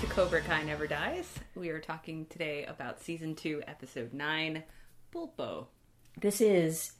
to Cobra Kai Never Dies. We are talking today about season two, episode nine, Pulpo. This is,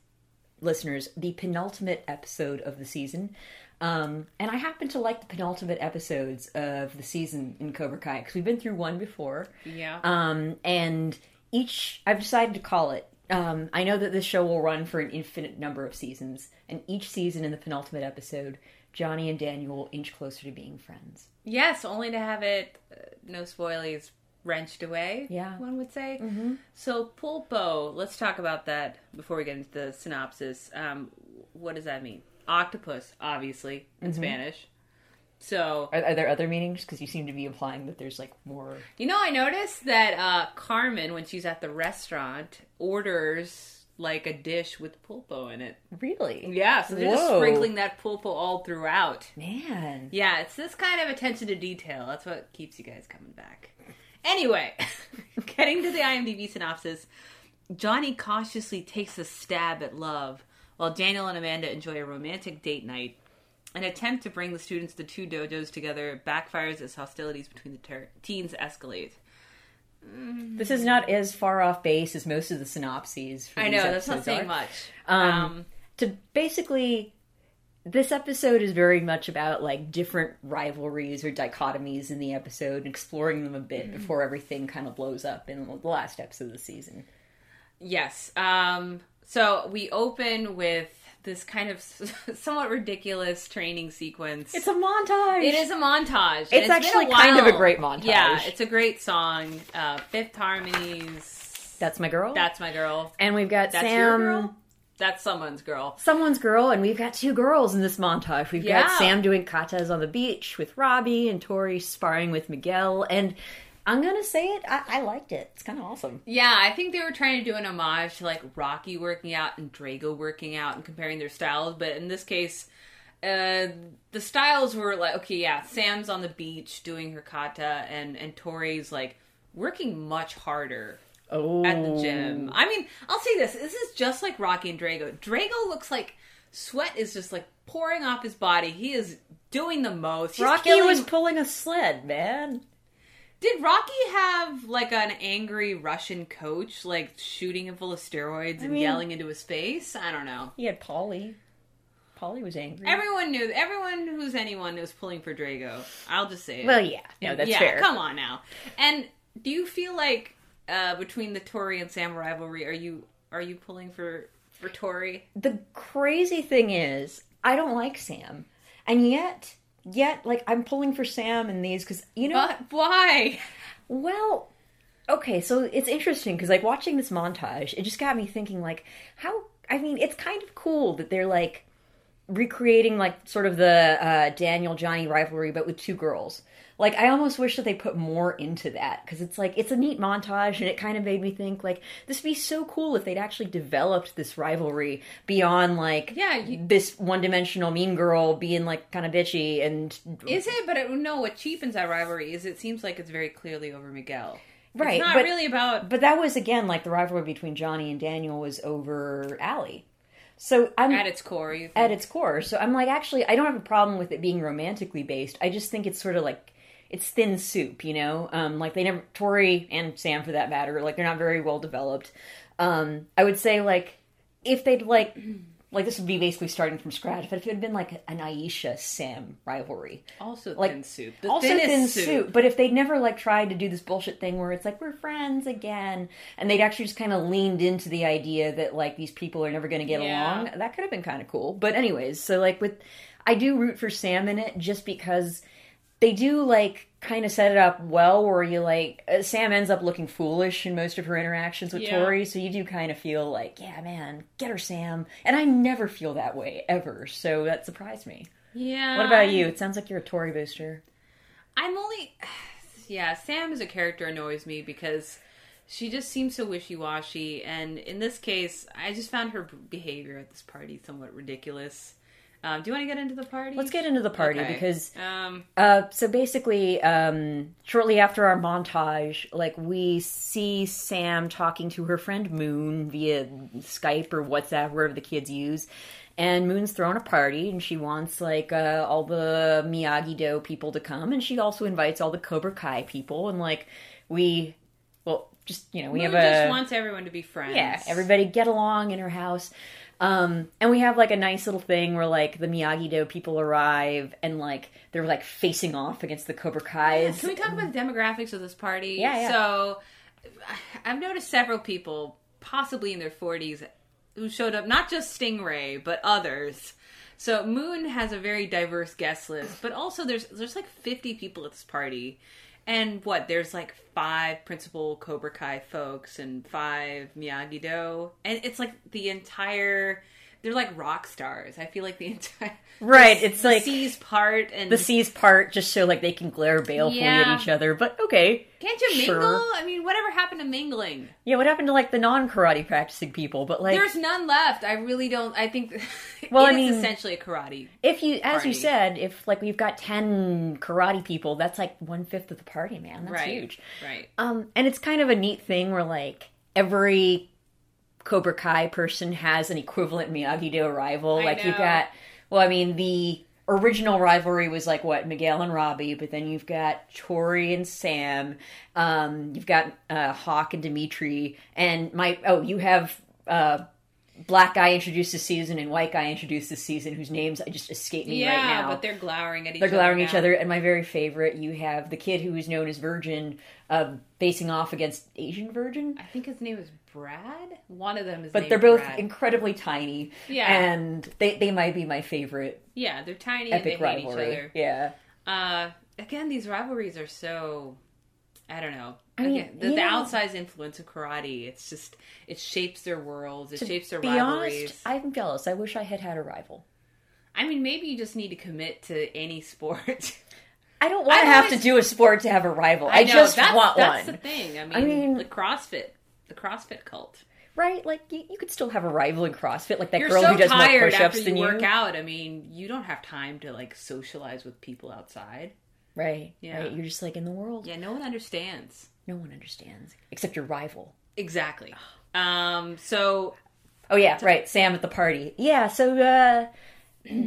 listeners, the penultimate episode of the season. Um, and I happen to like the penultimate episodes of the season in Cobra Kai because we've been through one before. Yeah. Um, and each, I've decided to call it. Um, I know that this show will run for an infinite number of seasons, and each season in the penultimate episode, Johnny and Daniel inch closer to being friends. Yes, only to have it, uh, no spoilies, wrenched away. Yeah. One would say. Mm-hmm. So, Pulpo, let's talk about that before we get into the synopsis. Um, what does that mean? Octopus, obviously, in Spanish. So, Are, are there other meanings? Because you seem to be implying that there's like more. You know, I noticed that uh, Carmen, when she's at the restaurant, orders like a dish with pulpo in it. Really? Yeah, so they're just sprinkling that pulpo all throughout. Man. Yeah, it's this kind of attention to detail. That's what keeps you guys coming back. Anyway, getting to the IMDb synopsis, Johnny cautiously takes a stab at love while Daniel and Amanda enjoy a romantic date night. An attempt to bring the students of the two dojos together backfires as hostilities between the ter- teens escalate. This is not as far off base as most of the synopses. For I know that's not saying are. much. Um, Um, To basically, this episode is very much about like different rivalries or dichotomies in the episode, and exploring them a bit Mm-hmm. before everything kind of blows up in the last episode of the season. Yes. Um, so we open with this kind of somewhat ridiculous training sequence. It's a montage. It is a montage. It's, It's actually kind of a great montage. Yeah, it's a great song. Uh, Fifth Harmonies. That's my girl. That's my girl. and we've got That's Sam. your girl. That's someone's girl. Someone's girl, and we've got two girls in this montage. We've Yeah. got Sam doing katas on the beach with Robbie, and Tori sparring with Miguel. And I'm gonna say it, I, I liked it. It's kind of awesome. Yeah, I think they were trying to do an homage to like Rocky working out and Drago working out and comparing their styles, but in this case, uh, the styles were like okay, yeah, Sam's on the beach doing her kata, and and Tori's like working much harder Oh, at the gym. I mean, I'll say this: this is just like Rocky and Drago. Drago looks like sweat is just like pouring off his body. He is doing the most. He's Rocky killing- was pulling a sled, man. Did Rocky have like an angry Russian coach, like shooting him full of steroids and mean- yelling into his face? I don't know. He had Paulie. Paulie was angry. Everyone knew. Everyone who's anyone was pulling for Drago. I'll just say it. well, yeah, no, that's yeah, fair. come on now. And do you feel like uh, between the Tori and Sam rivalry, are you are you pulling for for Tori? The crazy thing is, I don't like Sam, and yet, yet, like I'm pulling for Sam in these because you know, But why? Well, okay, so it's interesting because like watching this montage, it just got me thinking like how I mean, it's kind of cool that they're like recreating like sort of the uh, Daniel Johnny rivalry, but with two girls. Like I almost wish that they put more into that because it's like it's a neat montage, and it kind of made me think like this would be so cool if they'd actually developed this rivalry beyond like Yeah, you- this one-dimensional mean girl being like kind of bitchy and Is it? But it, no. What cheapens that rivalry is it seems like it's very clearly over Miguel. Right, It's not but- really about. But that was again like the rivalry between Johnny and Daniel was over Ali. So I'm At at, its core, think? its core. So I'm like, actually, I don't have a problem with it being romantically based. I just think it's sort of like it's thin soup, you know. Um, like they never Tori and Sam for that matter, like they're not very well developed. Um, I would say like if they'd like like this would be basically starting from scratch, but if it had been like an Aisha Sam rivalry, also like, thin soup. The also thin soup. soup. But if they'd never like tried to do this bullshit thing where it's like we're friends again, and they'd actually just kind of leaned into the idea that like these people are never going to get Yeah. along, that could have been kind of cool. But anyways, so like with, I do root for Sam in it just because they do like kind of set it up well where you like uh, Sam ends up looking foolish in most of her interactions with Yeah. Tori, so you do kind of feel like, yeah, man, get her Sam. And I never feel that way ever, so that surprised me. Yeah. What about you? It sounds like you're a Tory booster. I'm only. Yeah, Sam as a character annoys me because she just seems so wishy washy, and in this case, I just found her behavior at this party somewhat ridiculous. Um, do you want to get into the party? Let's get into the party Okay. because Um, Uh, so basically, um, shortly after our montage, like we see Sam talking to her friend Moon via Skype or WhatsApp, wherever the kids use. And Moon's throwing a party, and she wants like uh, all the Miyagi Do people to come, and she also invites all the Cobra Kai people. And like we, well, just you know, we Moon have a just wants everyone to be friends. yeah, everybody get along in her house. Um, and we have like a nice little thing where like the Miyagi Do people arrive and like they're like facing off against the Cobra Kai's. Can we talk about the demographics of this party? Yeah, yeah. So I've noticed several people, possibly in their 40s, who showed up, not just Stingray, but others. So Moon has a very diverse guest list, but also there's there's like 50 people at this party. And what? There's like five principal Cobra Kai folks and five Miyagi Do. And it's like the entire they're like rock stars. I feel like the entire Right, the- it's the like- C's part and the seas part just so like they can glare balefully Yeah. at each other. But okay, Can't you Sure. mingle? I mean, whatever happened to mingling? yeah. What happened to like the non karate practicing people? But like, There's none left. I really don't. I think Well, I mean- essentially a karate. if you, as party. you said, if like we've got ten karate people, that's like one fifth of the party, man. That's right. huge. Right. Um, and it's kind of a neat thing where like every Cobra Kai person has an equivalent Miyagi Do rival. I like you've got, well, I mean the original rivalry was like what Miguel and Robbie, but then you've got Tori and Sam. Um, you've got uh, Hawk and Dimitri, and my oh, you have. Uh, Black guy introduced this season and white guy introduced this season, whose names I just escape me Yeah, right now. Yeah, but they're glowering at each They're other. glowering at each other, and my very favorite, you have the kid who is known as Virgin, uh, facing off against Asian Virgin. I think his name is Brad. One of them is. But they're both Brad. incredibly tiny, Yeah. and they they might be my favorite yeah, they're tiny epic and they hate rivalry. each other. Yeah, Uh, again, these rivalries are so. I don't know. I mean, Again, the, you the outsized influence of karate. It's just it shapes their worlds. It shapes their be rivalries. honest, I'm jealous. I wish I had had a rival. I mean, maybe you just need to commit to any sport. I don't want to I've have to do a sport to have a rival. I, know, just that's, want that's one. the thing. I mean, I mean- the CrossFit, the CrossFit cult. Right? Like you, you could still have a rival in CrossFit, like that You're girl so who does more push-ups than you work out. I mean, you don't have time to like socialize with people outside. Right? Yeah. Right. You're just like in the world. Yeah, no one understands. No one understands except your rival. Exactly. Um. So Oh yeah, right. Sam at the party. Yeah, so uh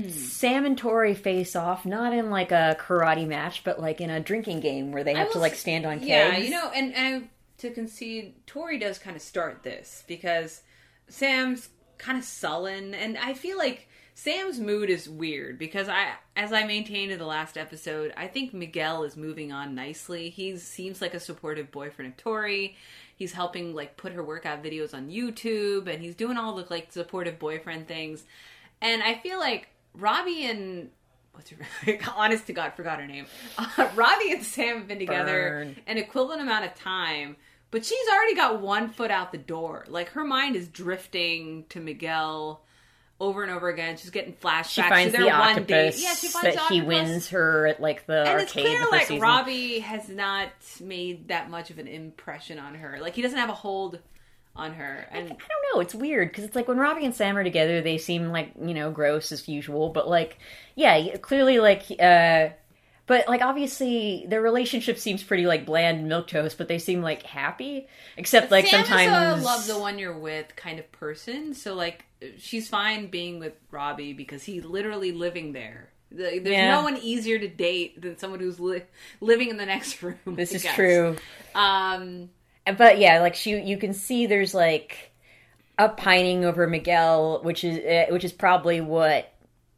Sam and Tori face off not in like a karate match, but like in a drinking game where they have to like stand on kegs. yeah, you know, and and to concede, Tori does kind of start this because Sam's kind of sullen, and I feel like Sam's mood is weird because I, as I maintained in the last episode, I think Miguel is moving on nicely. He seems like a supportive boyfriend of Tori. He's helping like put her workout videos on YouTube, and he's doing all the like supportive boyfriend things. And I feel like Robbie and what's her name? honest to God forgot her name. Uh, Robbie and Sam have been together Burn. an equivalent amount of time, but she's already got one foot out the door. Like her mind is drifting to Miguel over and over again. She's getting flashbacks. she to finds their the one octopus. Yeah, she finds that he wins her at like the And it's arcade clear like season. Robbie has not made that much of an impression on her. Like he doesn't have a hold on her. And I don't know. It's weird because it's like when Robbie and Sam are together, they seem like you know gross as usual. But like, yeah, clearly like, uh but like obviously their relationship seems pretty like bland milk toast. But they seem like happy, except like Sam sometimes is a love the one you're with kind of person. So like she's fine being with Robbie because he's literally living there. There's Yeah. no one easier to date than someone who's li- living in the next room. This I is guess. true. Um, But yeah, like she, you can see there's like a pining over Miguel, which is uh, which is probably what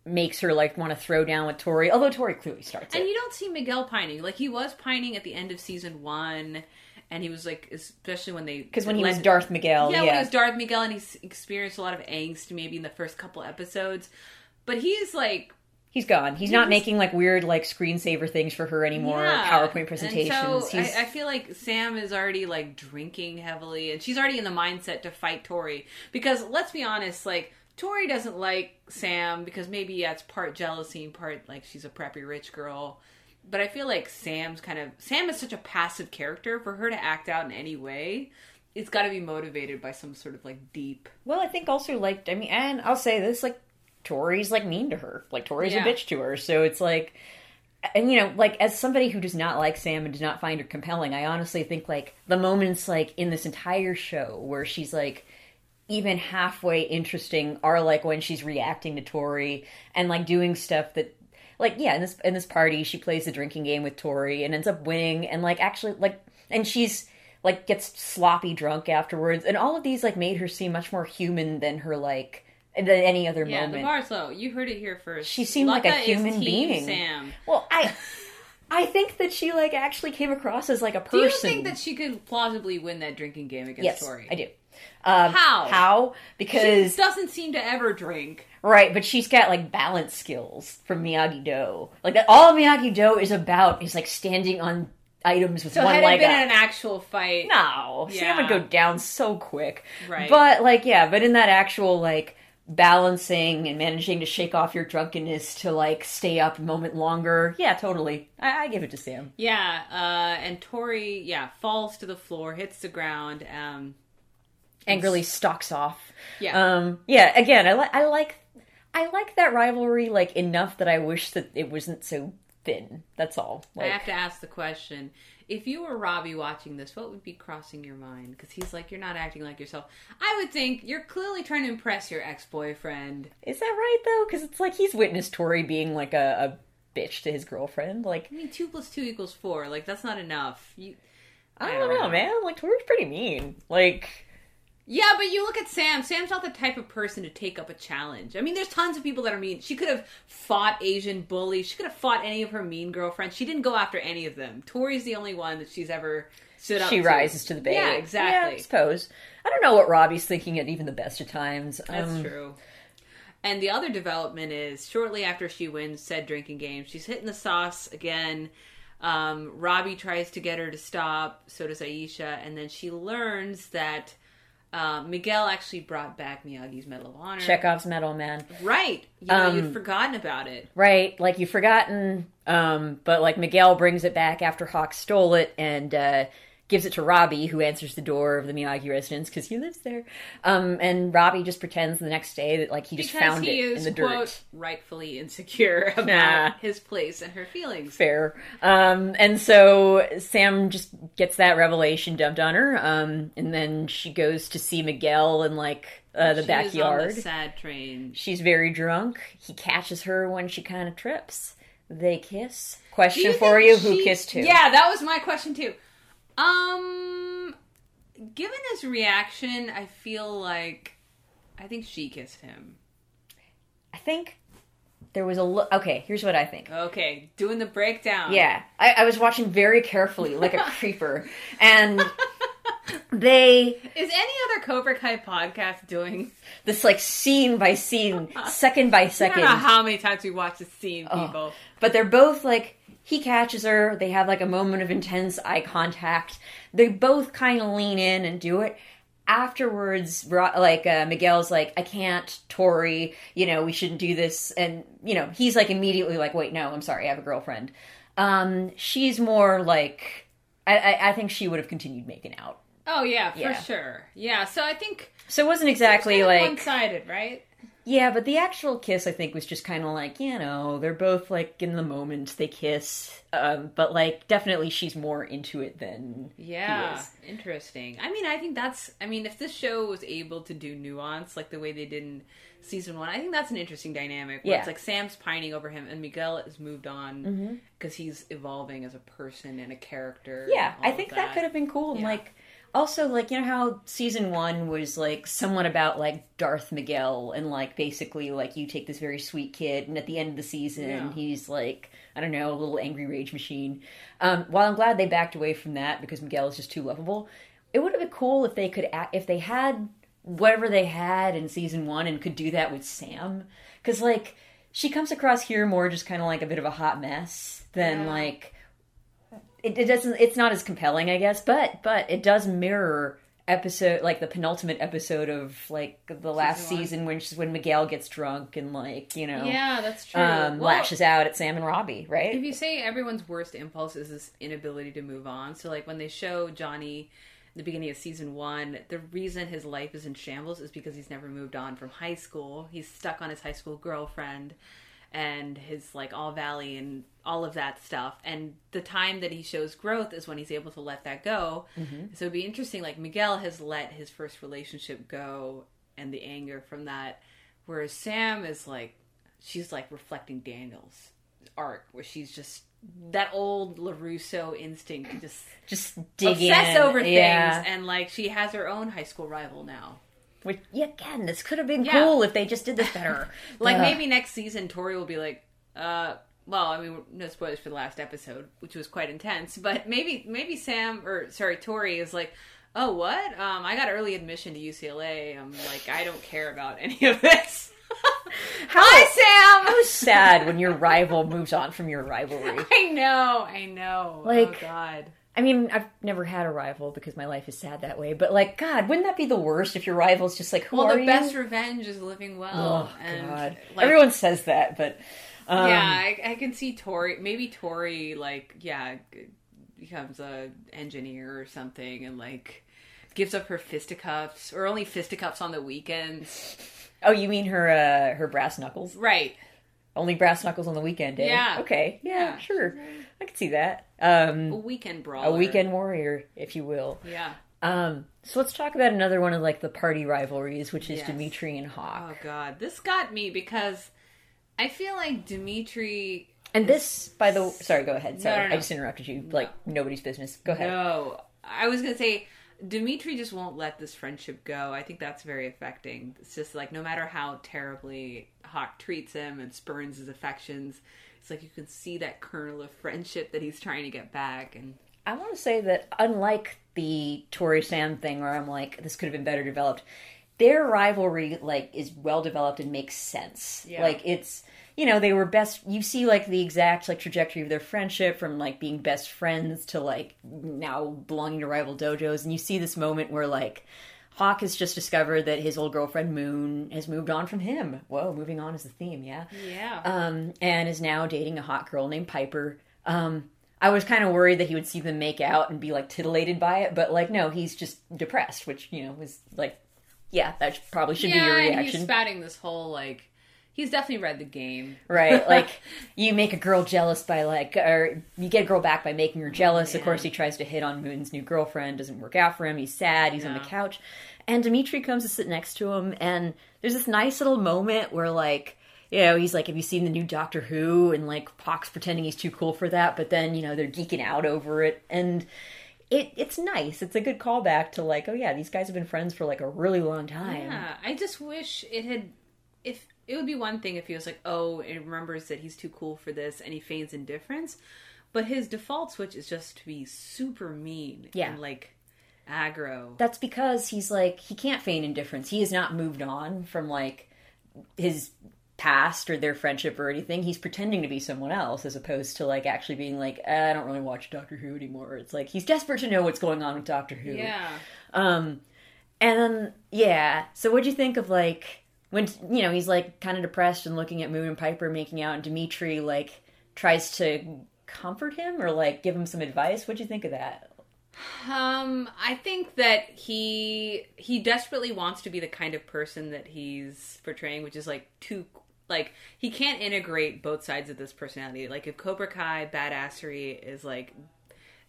makes her like want to throw down with Tori. Although Tori clearly starts and it. you don't see Miguel pining. Like he was pining at the end of season one, and he was like, especially when they Because when he was Darth Miguel, yeah, when he was Darth Miguel, and he's experienced a lot of angst maybe in the first couple episodes. But he's like he's gone. He's not He's- making like weird like screensaver things for her anymore. Yeah. PowerPoint presentations. And so I, I feel like Sam is already like drinking heavily, and she's already in the mindset to fight Tori. Because let's be honest, like Tori doesn't like Sam because maybe yeah, it's part jealousy and part like she's a preppy rich girl. But I feel like Sam's kind of Sam is such a passive character for her to act out in any way. It's got to be motivated by some sort of like deep. well, I think also like I mean, and I'll say this like Tori's like mean to her. Like Tori's Yeah. a bitch to her. So it's like and you know, like as somebody who does not like Sam and does not find her compelling, I honestly think like the moments like in this entire show where she's like even halfway interesting are like when she's reacting to Tori and like doing stuff that like yeah in this in this party she plays the drinking game with Tori and ends up winning and like actually like and she's like gets sloppy drunk afterwards and all of these like made her seem much more human than her like than any other Yeah, the moment. bar's low. You heard it here first. She seemed like a human being. Sam. Well, I I think that she like actually came across as like a person. Do you think that she could plausibly win that drinking game against yes, Tori? I do. Um, How? How? She Because doesn't seem to ever drink. right, but she's got like balance skills from Miyagi Do. Like that, all Miyagi Do is about is like standing on items with So one had leg been up. an actual fight, no, Sam would go down so quick. Right. But like, yeah, but in that actual like balancing and managing to shake off your drunkenness to like stay up a moment longer, yeah, totally. I, I give it to Sam. yeah. Uh, and Tori, yeah, falls to the floor, hits the ground. Um, angrily stalks off. Yeah. Um yeah, again, I like I like I like that rivalry like enough that I wish that it wasn't so thin. That's all. I have to ask the question: If you were Robbie watching this, what would be crossing your mind? Because he's like, you're not acting like yourself. I would think you're clearly trying to impress your ex-boyfriend. is that right though? Cuz it's like he's witnessed Tori being like a, a bitch to his girlfriend. Like I mean, two plus two equals four. Like that's not enough. You, I I don't, don't know, know. man. Like Tori's pretty mean. Like yeah, but you look at Sam. Sam's not the type of person to take up a challenge. I mean, there's tons of people that are mean. She could have fought Asian bullies. She could have fought any of her mean girlfriends. She didn't go after any of them. Tori's the only one that she's ever stood up. she to. rises to the bait. Yeah, Yeah, exactly. I suppose. I don't know what Robbie's thinking at even the best of times. That's Um, true. And the other development is shortly after she wins said drinking game, she's hitting the sauce again. Um, Robbie tries to get her to stop, so does Aisha, and then she learns that uh, Miguel actually brought back Miyagi's Medal of Honor. Chekhov's medal, man. Right. You know, Um, you'd forgotten about it. Right, like you've forgotten, um, but like Miguel brings it back after Hawk stole it and uh, gives it to Robbie, who answers the door of the Miyagi residence because he lives there. Um, and Robbie just pretends the next day that like he just Because found he it is, in the quote, dirt. rightfully insecure about Nah. his place and her feelings. Fair. Um, and so Sam just gets that revelation dumped on her, um, and then she goes to see Miguel in like uh, the She backyard. the sad train. She's very drunk. He catches her when she kind of trips. They kiss. Question you for you: Who she- kissed who? Yeah, that was my question too. Um, given his reaction, I feel like I think she kissed him. I think there was a look. Okay, here's what I think. Okay, doing the breakdown. Yeah, I, I was watching very carefully, like a creeper, and they Is any other Cobra Kai podcast doing? this like scene by scene, second by I second. don't know how many times we watch this scene, Oh. people. But they're both like he catches her. They have like a moment of intense eye contact. They both kind of lean in and do it. Afterwards, like uh, Miguel's like, "I can't, Tori. You know, we shouldn't do this." And you know, he's like immediately like, "Wait, no, I'm sorry, I have a girlfriend." Um, she's more like, I, I, I think she would have continued making out. Oh yeah, for Yeah. sure. Yeah, so I think So it wasn't exactly like one-sided, right? Yeah, but the actual kiss, I think, was just kind of like, you know, they're both like in the moment, they kiss. Um, but like, definitely she's more into it than he Yeah, interesting. I mean, I think that's. I mean, if this show was able to do nuance like the way they did in season one, I think that's an interesting dynamic. Where Yeah. it's like Sam's pining over him, and Miguel has moved on because he's evolving as a person and a character. Yeah, and I think of that. could have been cool. And Yeah. like, also, like, you know how season one was like somewhat about like Darth Miguel and like basically like you take this very sweet kid, and at the end of the season, Yeah. he's like, I don't know, a little angry rage machine. Um, while I'm glad they backed away from that because Miguel is just too lovable, it would have been cool if they could, act, if they had whatever they had in season one and could do that with Sam, because like she comes across here more just kind of like a bit of a hot mess than Yeah. like it, it doesn't it's not as compelling i guess but but it does mirror episode like the penultimate episode of like the last Season season when when miguel gets drunk and like you know Yeah, that's true. um Well, lashes out at sam and robbie right If you say everyone's worst impulse is this inability to move on, so like when they show Johnny the beginning of season one, the reason his life is in shambles is because he's never moved on from high school. He's stuck on his high school girlfriend and his like all valley and all of that stuff. And the time that he shows growth is when he's able to let that go. Mm-hmm. So it'd be interesting like miguel has let his first relationship go and the anger from that whereas sam is like she's like reflecting daniel's arc where she's just that old larusso instinct to just Just dig obsess in. over things. Yeah. and like she has her own high school rival now Which, yeah, again, this could have been Yeah. cool if they just did this better. Like Ugh. maybe next season Tori will be like, uh, well, I mean, no spoilers for the last episode, which was quite intense, but maybe maybe Sam or sorry Tori is like, oh what? Um, I got early admission to UCLA. I'm like, I don't care about any of this. Hi Sam. How sad when your rival moves on from your rivalry. I know, I know. Like- oh God. I mean, I've never had a rival because my life is sad that way. But like, God, wouldn't that be the worst if your rival's just like, who Well, are you? Well, the best revenge is living well. Oh and God, like, everyone says that, but um, yeah, I, I can see Tori. Maybe Tori, like, yeah, becomes a engineer or something, and like gives up her fisticuffs, or only fisticuffs on the weekends. Oh, you mean her uh, her brass knuckles? Right. Only brass knuckles on the weekend day. Yeah. Okay. Yeah. Yeah. Sure. I can see that. A Um, weekend brawl. a weekend warrior, if you will. Yeah. Um, so let's talk about another one of like the party rivalries, which is Yes. Dimitri and Hawk. Oh God, this got me because I feel like Dimitri. And this, by the sorry, go ahead. Sorry, no, no. I just interrupted you. Like nobody's business. Go ahead. No, I was gonna say Dimitri just won't let this friendship go. I think that's very affecting. It's just like no matter how terribly Hawk treats him and spurns his affections, it's like you can see that kernel of friendship that he's trying to get back. And I want to say that unlike the Tori Sam thing, where I'm like, this could have been better developed, their rivalry like is well developed and makes sense. Yeah. Like it's you know they were best. You see like the exact like trajectory of their friendship from like being best friends to like now belonging to rival dojos, and you see this moment where like. Hawk has just discovered that his old girlfriend Moon has moved on from him. Whoa, moving on is the theme, yeah yeah, um, and is now dating a hot girl named Piper. Um, I was kind of worried that he would see them make out and be like titillated by it, but like no, he's just depressed, which you know was like, yeah, that probably should be your yeah, and he's reaction, spouting this whole like he's definitely read the game. right? Like you make a girl jealous by like, or you get a girl back by making her jealous. Of course, he tries to hit on Moon's new girlfriend, doesn't work out for him. He's sad. He's on the couch, and Dimitri comes to sit next to him, and there's this nice little moment where like. You know, he's like, "Have you seen the new Doctor Who?" And like, Hawk's pretending he's too cool for that, but then you know they're geeking out over it, and it it's nice. It's a good callback to like, oh yeah, these guys have been friends for like a really long time. Yeah, I just wish it had. If it would be one thing if he was like, oh, it remembers that he's too cool for this, and he feigns indifference, but his default switch is just to be super mean. Yeah. and like aggro. that's because he's like he can't feign indifference. He has not moved on from like his past or their friendship or anything. He's pretending to be someone else as opposed to like actually being like "Eh, I don't really watch Doctor Who anymore. It's like he's desperate to know what's going on with Doctor Who. Yeah, Um and then yeah, so what'd you think of like when you know he's like kind of depressed and looking at Moon and Piper making out and Dimitri like tries to comfort him or like give him some advice. What'd you think of that? Um, I think that he he desperately wants to be the kind of person that he's portraying, which is like too like he can't integrate both sides of this personality. Like if Cobra Kai badassery is like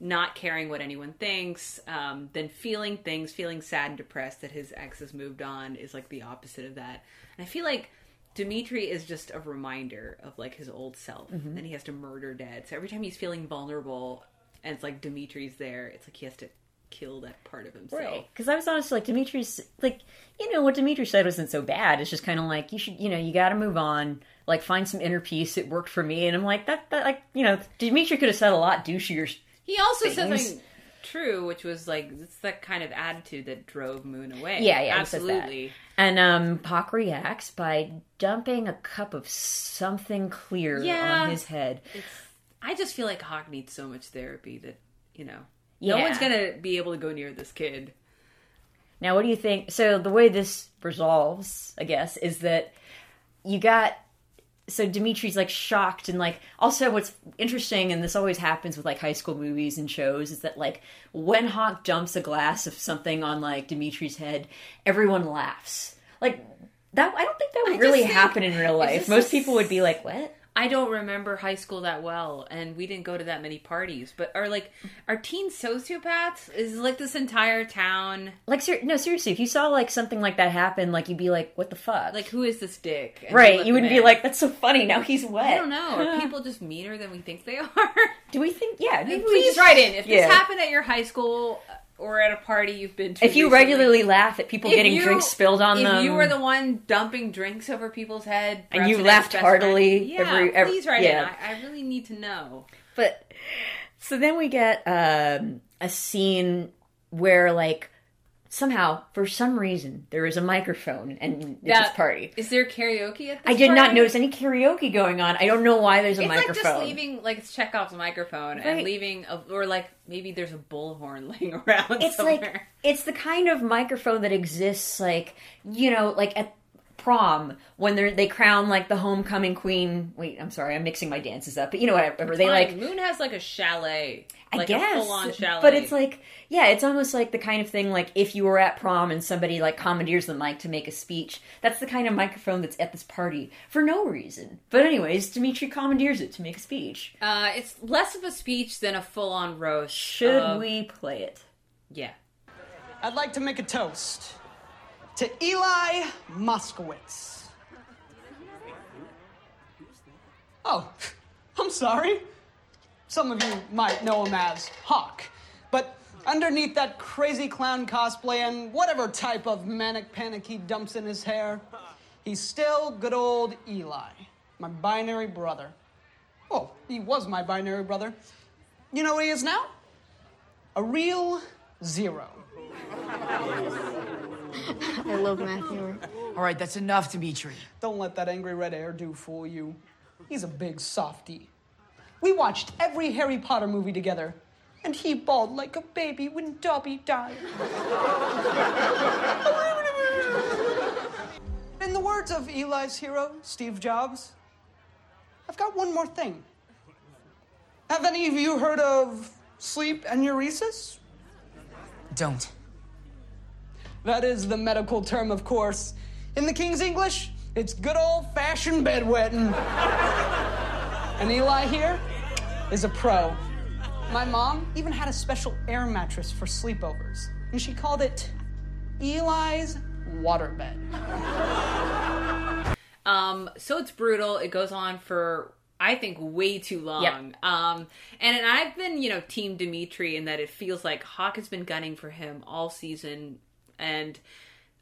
not caring what anyone thinks, um, then feeling things, feeling sad and depressed that his ex has moved on is like the opposite of that. And I feel like Dimitri is just a reminder of like his old self, and then he has to murder dead. So every time he's feeling vulnerable, and it's like Dimitri's there, it's like he has to kill that part of himself. Right. Because I was honest, like Dimitri's like you know what Dimitri said wasn't so bad. It's just kind of like you should you know you got to move on. Like find some inner peace. It worked for me, and I'm like that. That like you know Dimitri could have said a lot douchier. He also said something true, which was like it's that kind of attitude that drove Moon away. Yeah, yeah, he says that. absolutely. And um, Hawk reacts by dumping a cup of something clear Yeah. on his head. It's. I just feel like Hawk needs so much therapy that you know no one's gonna be able to go near this kid. Now, what do you think? So, the way this resolves, I guess, is that you got so Dimitri's like shocked and like also what's interesting and this always happens with like high school movies and shows is that like when Hawk dumps a glass of something on like Dimitri's head, everyone laughs. Like that I don't think that would really think- happen in real life. Most people would be like, "What?" I don't remember high school that well, and we didn't go to that many parties. But are like are teens sociopaths? Is like this entire town Like ser- no, seriously, if you saw like something like that happen, like you'd be like, "What the fuck?" like who is this dick? And right, you wouldn't be in. like, "That's so funny." Now he's wet. I don't know. Are people just meaner than we think they are? Do we think? Yeah, uh, maybe we Please just- write in if yeah. this happened at your high school or at a party you've been to. If you recently. regularly laugh at people If getting you- drinks spilled on if them, you were the one dumping drinks over people's head, And you laughed heartily yeah, every- every- please write yeah. in. I, I really need to know. But so then we get um, a scene where like somehow for some reason there is a microphone and it's That- this party. Is there karaoke at this I did not notice any karaoke going on. I don't know why there's a microphone. It's like just leaving, like it's Chekhov's microphone, Right. and leaving, a, or like maybe there's a bullhorn laying around it's somewhere. like it's the kind of microphone that exists like you know like at prom when they they crown like the homecoming queen. Wait, I'm sorry, I'm mixing my dances up, but you know what, whatever they like. Moon has like a chalet, I like guess, a full-on chalet, but it's like, yeah, it's almost like the kind of thing like if you were at prom and somebody like commandeers the mic to make a speech. That's the kind of microphone that's at this party for no reason. But anyways, Dimitri commandeers it to make a speech. uh, it's less of a speech than a full-on roast. Should of- we play it? Yeah. I'd like to make a toast to Eli Moskowitz. Oh, I'm sorry. Some of you might know him as Hawk. But underneath that crazy clown cosplay and whatever type of manic panic he dumps in his hair, he's still good old Eli, my binary brother. Oh, he was my binary brother. You know what he is now? A real zero. I love Matthew. All right, that's enough, Dimitri. Don't let that angry red hairdo fool you. He's a big softy. We watched every Harry Potter movie together, and he bawled like a baby when Dobby died. In the words of Eli's hero, Steve Jobs, I've got one more thing. Have any of you heard of sleep enuresis? Don't. That is the medical term, of course. In the King's English, it's good old fashioned bedwetting. and Eli here is a pro. My mom even had a special air mattress for sleepovers, and she called it Eli's waterbed. Um, so it's brutal. It goes on for I think way too long. Um, and, and I've been you know team Dimitri in that it feels like Hawk has been gunning for him all season, and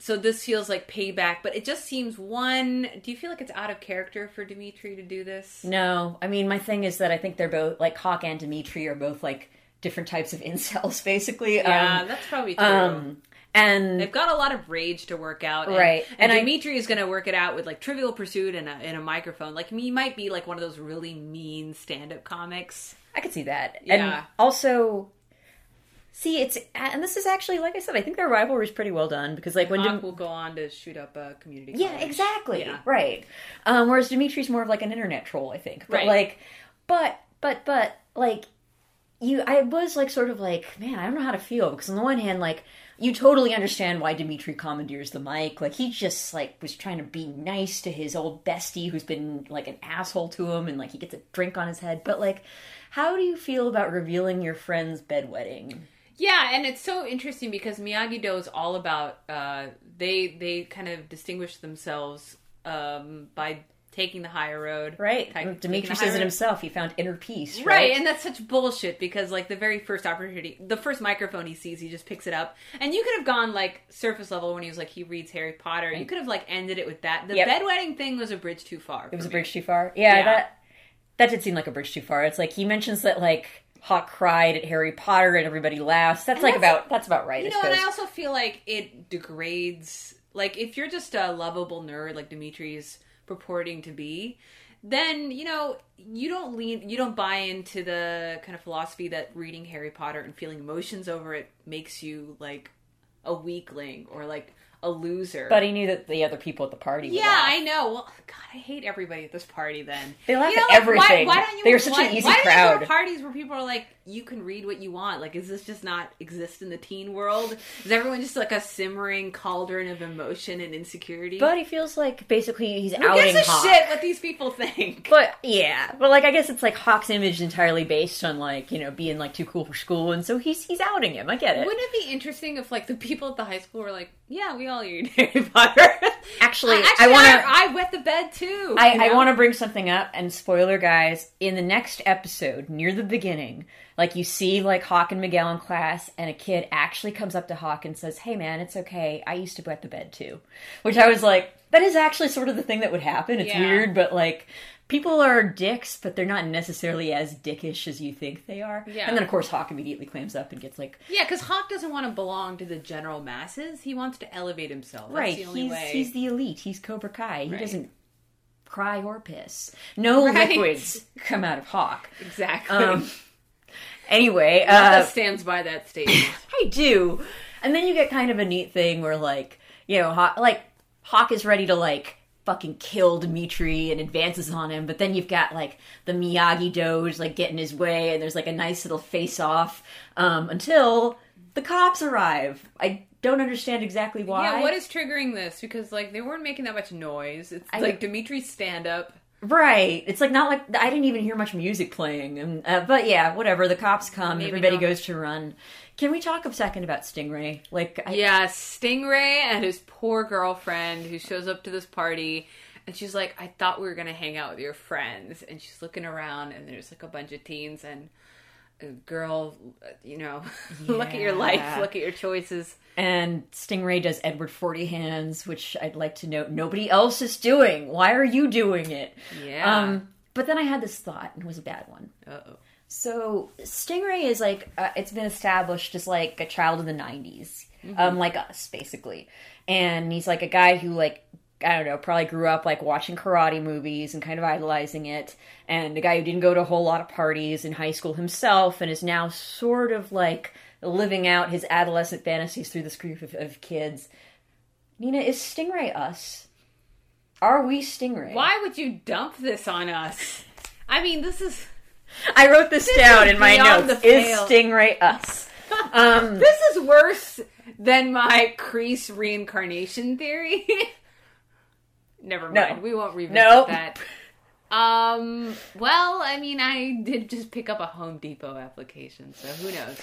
so this feels like payback. But it just seems one. Do you feel like it's out of character for Dimitri to do this? No, I mean my thing is that I think they're both like Hawk and Dimitri are both like different types of incels, basically. Yeah, um, that's probably true. um, and They've got a lot of rage to work out, and, Right. And, And I- Dimitri is going to work it out with like Trivial Pursuit and a, and a microphone. Like he might be like one of those really mean stand-up comics. I could see that. Yeah. And also, see, it's and this is actually like I said, I think their rivalry is pretty well done because like when Hawk will go on to shoot up a community. yeah, exactly, Yeah. right. Um, whereas Dimitri's more of like an internet troll, I think. But Right. like, but but but like you, I was like sort of like, man, I don't know how to feel because on the one hand, like. You totally understand why Dimitri commandeers the mic. Like he just like was trying to be nice to his old bestie who's been like an asshole to him and like he gets a drink on his head. But like how do you feel about revealing your friend's bedwetting? Yeah, and it's so interesting because Miyagi Do is all about uh, they they kind of distinguish themselves um, by taking the higher road. Right. The Dimitri says it himself. He found inner peace. Right, Right. and that's such bullshit because like the very first opportunity, the first microphone he sees, he just picks it up, and you could have gone like surface level when he was like he reads Harry Potter. You could have like ended it with that. The Yep. bedwetting thing was a bridge too far. it was for a bridge too far. Yeah, Yeah. that that did seem like a bridge too far. It's like he mentions that like Hawk cried at Harry Potter and everybody laughs. That's And like that's- about that's about right. You know, and. I also feel like it degrades. Like if you're just a lovable nerd like Dimitri's purporting to be, then you know you don't lean, you don't buy into the kind of philosophy that reading Harry Potter and feeling emotions over it makes you like a weakling or like a loser. But he knew that the other people at the party. yeah. I know. Well, God, I hate everybody at this party. Then They laugh You know, at like, everything. Why, why don't you? They are such why, an easy why crowd. go parties where people are like, you can read what you want? Like, is this just not exist in the teen world? Is everyone just like a simmering cauldron of emotion and insecurity? But he feels like basically he's who outing gives a Hawk. shit what these people think? But yeah, but like I guess it's like Hawk's image entirely based on like you know being like too cool for school, and so he's he's outing him. I get it. Wouldn't it be interesting if like the people at the high school were like, yeah, we all eat Harry Potter. Actually, Actually, I want to. I wet the bed too. I, you I want to bring something up, and spoiler, guys. In the next episode, near the beginning, like you see, like Hawk and Miguel in class, and a kid actually comes up to Hawk and says, "Hey, man, it's okay. I used to wet the bed too," which I was like, that is actually sort of the thing that would happen. It's Yeah. weird, but like. People are dicks, but they're not necessarily as dickish as you think they are. Yeah. And then, of course, Hawk immediately clams up and gets like, Yeah, because Hawk doesn't want to belong to the general masses. He wants to elevate himself. That's right, the only he's, way. he's the elite. He's Cobra Kai. He Right. doesn't cry or piss. No Right. liquids come out of Hawk. exactly. Um, anyway, uh, stands by that statement. I do. And then you get kind of a neat thing where, like, you know, Hawk, like Hawk is ready to like fucking kill Dimitri and advances on him, but then you've got like the Miyagi Doge like getting his way, and there's like a nice little face off um, until the cops arrive. I don't understand exactly why. yeah, what is triggering this? Because like they weren't making that much noise. It's I- like Dimitri's stand up. Right. It's like not like I didn't even hear much music playing. And, uh, but yeah, whatever. The cops come. Maybe everybody not. goes to run. Can we talk a second about Stingray? Like, I, Yeah, Stingray and his poor girlfriend who shows up to this party. And she's like, I thought we were going to hang out with your friends. And she's looking around, and there's like a bunch of teens. And girl, you know, look at your life, look at your choices. and Stingray does Edward Forty Hands, which I'd like to note nobody else is doing. Why are you doing it? Yeah. Um, but then I had this thought, and it was a bad one. Uh oh. So Stingray is like uh, it's been established as like a child of the '90s, um, like us basically, and he's like a guy who like I don't know probably grew up like watching karate movies and kind of idolizing it, and a guy who didn't go to a whole lot of parties in high school himself, and is now sort of like living out his adolescent fantasies through this group of, of kids. Nina, is Stingray us? Are we Stingray? Why would you dump this on us? I mean, this is I wrote this, down in my notes. Is. Stingray us? Um, this is worse than my Kreese reincarnation theory. Never No. mind. We won't revisit Nope. that. Um. Well, I mean, I did just pick up a Home Depot application, so who knows?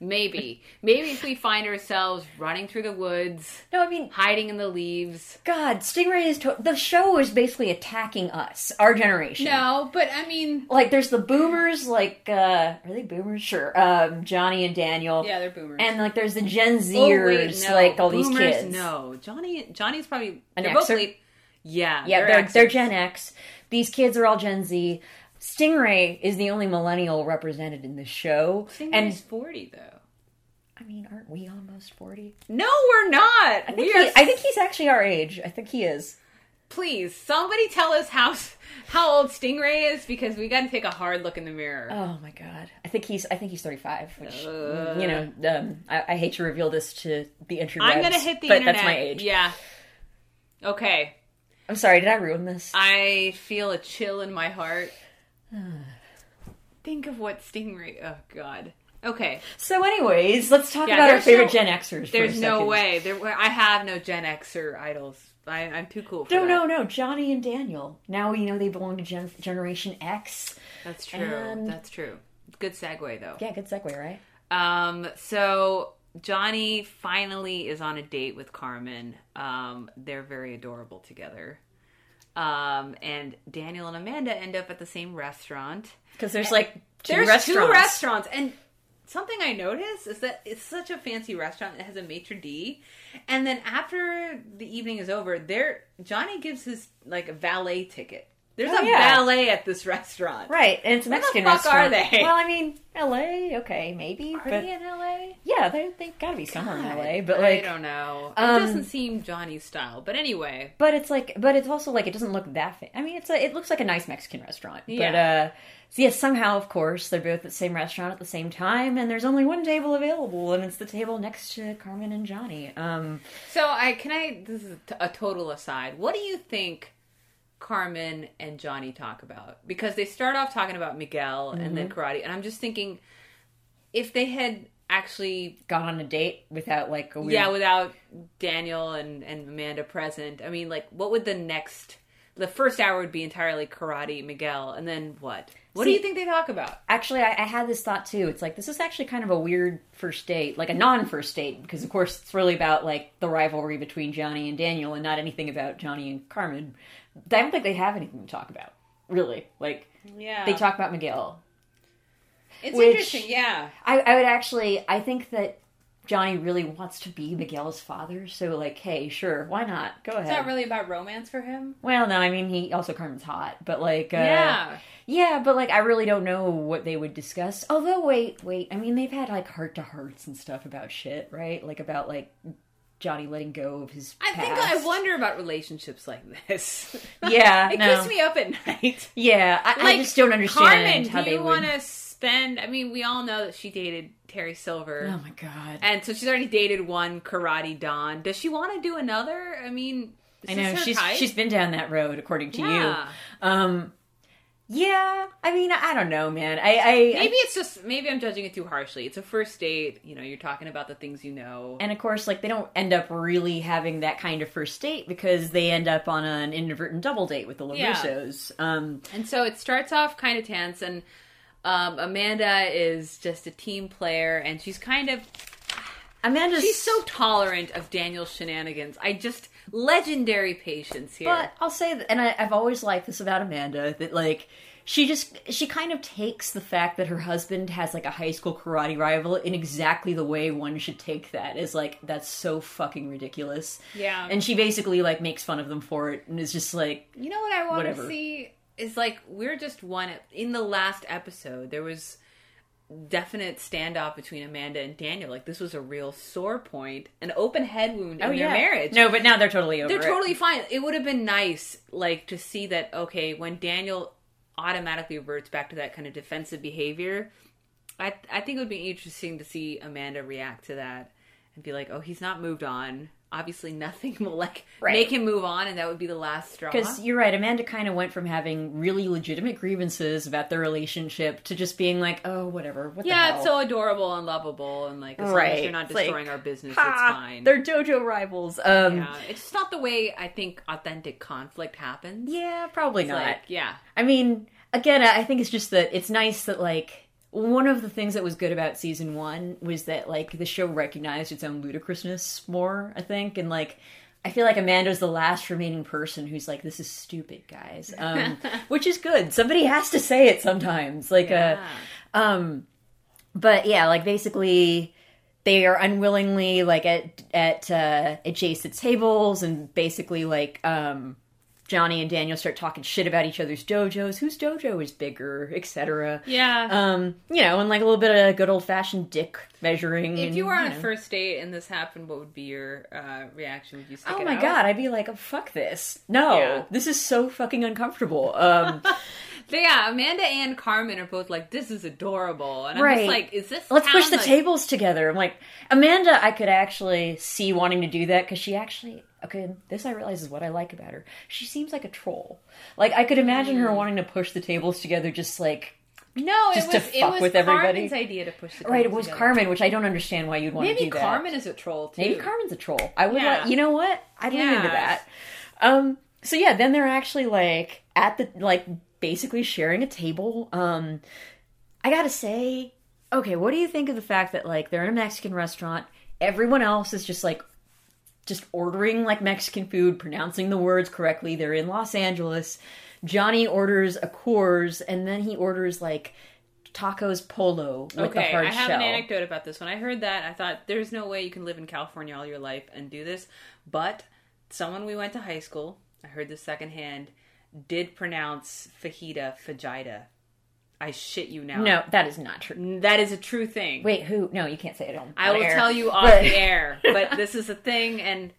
Maybe, maybe if we find ourselves running through the woods, no, I mean, hiding in the leaves. God, Stingray is to- the show is basically attacking us, our generation. No, but I mean, like there's the boomers, like uh are they boomers? Sure, um, Johnny and Daniel. yeah, they're boomers. And like there's the Gen Oh, Zers, wait, no. like all these kids. No, Johnny. Johnny's probably An they're both late. Yeah, yeah, they're they're, Xers. Gen X. These kids are all Gen Z. Stingray is the only millennial represented in the show, Stingray's and forty though. I mean, aren't we almost forty? No, we're not. I think, we he, are. I think he's actually our age. I think he is. Please, somebody tell us how how old Stingray is because we got to take a hard look in the mirror. Oh my god! I think he's I think he's thirty five. Which Uh. you know, um, I, I hate to reveal this to the interwebs. I'm gonna hit the but internet. that's my age. Yeah. Okay. I'm sorry. Did I ruin this? I feel a chill in my heart. Think of what Stingray. Oh God. Okay. So, anyways, let's talk Yeah, about our there's favorite no- Gen Xers. for There's a no second. way. There. I have no Gen Xer idols. I, I'm too cool for No, that. no, no. Johnny and Daniel. Now we know they belong to Gen- Generation X. That's true. And- That's true. Good segue though. Yeah, good segue, right? Um, so Johnny finally is on a date with Carmen. Um, they're very adorable together. Um, and Daniel and Amanda end up at the same restaurant. Because there's like two There's restaurants. two restaurants, and something I noticed is that it's such a fancy restaurant. It has a maitre d, and then after the evening is over, there Johnny gives his like a valet ticket There's Oh, a yeah. ballet at this restaurant. Right, and it's a Where the Mexican fuck restaurant. are they? Well, I mean, L.A. Okay, maybe, Are but they in LA? yeah, they they gotta be somewhere in L.A. But like, I don't know. um, it doesn't seem Johnny's style. But anyway, but it's like, but it's also like it doesn't look that. Fa- I mean, it's a, it looks like a nice Mexican restaurant. But Yeah. uh, so yeah, somehow, of course, they're both at the same restaurant at the same time, and there's only one table available, and it's the table next to Carmen and Johnny. Um, so I can I. This is a total aside. What do you think? Carmen and Johnny talk about because they start off talking about Miguel and then Mm-hmm. karate, and I'm just thinking if they had actually gone on a date without like a weird. yeah without Daniel and and Amanda present, I mean like what would the next the first hour would be entirely karate Miguel, and then what? What do you think they talk about? Actually, I, I had this thought too. It's like this is actually kind of a weird first date, like a non-first date, because of course it's really about like the rivalry between Johnny and Daniel, and not anything about Johnny and Carmen. I don't think they have anything to talk about, really. Like Yeah, they talk about Miguel. It's interesting. Yeah, I, I would actually, I think that Johnny really wants to be Miguel's father. So like, hey, sure, why not? Go ahead. it's not really about romance for him. well, no, I mean he also Carmen's hot, but like, uh, yeah, Yeah, but like I really don't know what they would discuss. Although wait, wait. I mean they've had like heart to hearts and stuff about shit, right? Like about like Johnny letting go of his I think. I wonder about relationships like this. Yeah, it no. keeps me up at night. Yeah, I, I just don't understand Carmen, how do they you want to spend? I mean, we all know that she dated Terry Silver. Oh my god. And so she's already dated one karate don. Does she want to do another? I mean, is I know she's type? she's been down that road according to Yeah. you. Um yeah, I mean I don't know, man. I I Maybe it's just maybe I'm judging it too harshly. It's a first date. You know, you're talking about the things you know. and of course, like they don't end up really having that kind of first date because they end up on an inadvertent double date with the Yeah. LaRussos. Um, And so it starts off kind of tense, and um, Amanda is just a team player, and she's kind of Amanda's she's so tolerant of Daniel's shenanigans. I just legendary patience here. But I'll say that, and I, I've always liked this about Amanda that like she just she kind of takes the fact that her husband has like a high school karate rival in exactly the way one should take that is like that's so fucking ridiculous. Yeah. and she basically like makes fun of them for it and is just like You know what I want Whatever. to see is like we're just one in the last episode there was definite standoff between Amanda and Daniel. Like this was a real sore point, an open head wound oh, in their marriage. Oh, No, but now they're totally over. They're it. totally fine. It would have been nice, like, to see that. Okay, when Daniel automatically reverts back to that kind of defensive behavior, I I think it would be interesting to see Amanda react to that and be like, "Oh, he's not moved on. Obviously, nothing will like Right. make him move on, and that would be the last straw." Because you're right, Amanda kind of went from having really legitimate grievances about their relationship to just being like, oh, whatever. What yeah, it's so adorable and lovable, and like, as long as Right. you're not It's like, destroying our business, Ha! it's fine. They're dojo rivals. Um, yeah, it's just not the way I think authentic conflict happens. yeah, probably It's not. like, yeah. I mean, again, I think it's just that it's nice that like one of the things that was good about season one was that like the show recognized its own ludicrousness more. I think, and like I feel like Amanda's the last remaining person who's like, "This is stupid, guys," um, which is good. Somebody has to say it sometimes. Like, Yeah. uh, um, but yeah, like basically. They are unwillingly like at at uh, adjacent tables, and basically like um, Johnny and Daniel start talking shit about each other's dojos, whose dojo is bigger, etc. Yeah. Um, you know, and like a little bit of good old fashioned dick measuring. If and, you were on a know. first date and this happened, what would be your uh, reaction? Would you stick Oh my out? god, I'd be like, oh, fuck this. No, Yeah. this is so fucking uncomfortable. Um, yeah, Amanda and Carmen are both like, "This is adorable," and I'm Right. just like, "Is this?" let's push the like- tables together. I'm like, Amanda, I could actually see wanting to do that because she actually, okay, this I realize is what I like about her. She seems like a troll. Like, I could imagine Mm. her wanting to push the tables together just like, No, just it to was it fuck was with everybody. Carmen's idea to push the right, it was together. Carmen, which I don't understand why you'd want to Maybe do that. Carmen is a troll too. Maybe Carmen's a troll. I would Yeah. like, you know what? I'd lean into Yeah. that. Um, so yeah, then they're actually like at the like basically sharing a table. Um, I gotta say, okay, what do you think of the fact that like they're in a Mexican restaurant? Everyone else is just like just ordering like Mexican food, pronouncing the words correctly. They're in Los Angeles. Johnny orders a Coors, and then he orders like tacos polo with the Okay, hard I have shell. an anecdote about this. When I heard that, I thought there's no way you can live in California all your life and do this. But someone we went to high school, I heard this secondhand, did pronounce fajita fajita. I shit you now. No, that is not true. that is a true thing. Wait, who? No, you can't say it on. I will air. tell you off the air, but this is a thing, and